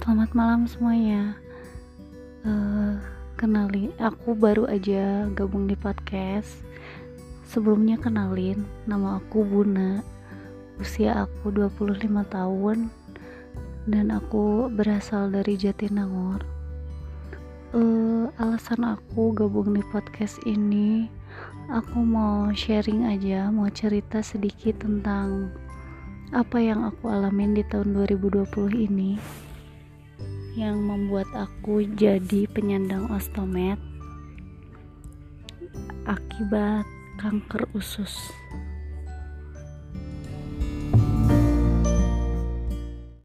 Selamat malam semuanya. Uh, kenali, aku baru aja gabung di podcast. Sebelumnya kenalin, nama aku Buna. Usia aku 25 tahun dan aku berasal dari Jatinangor. Uh, alasan aku gabung di podcast ini, aku mau sharing aja, mau cerita sedikit tentang apa yang aku alamin di tahun 2020 ini yang membuat aku jadi penyandang ostomed akibat kanker usus.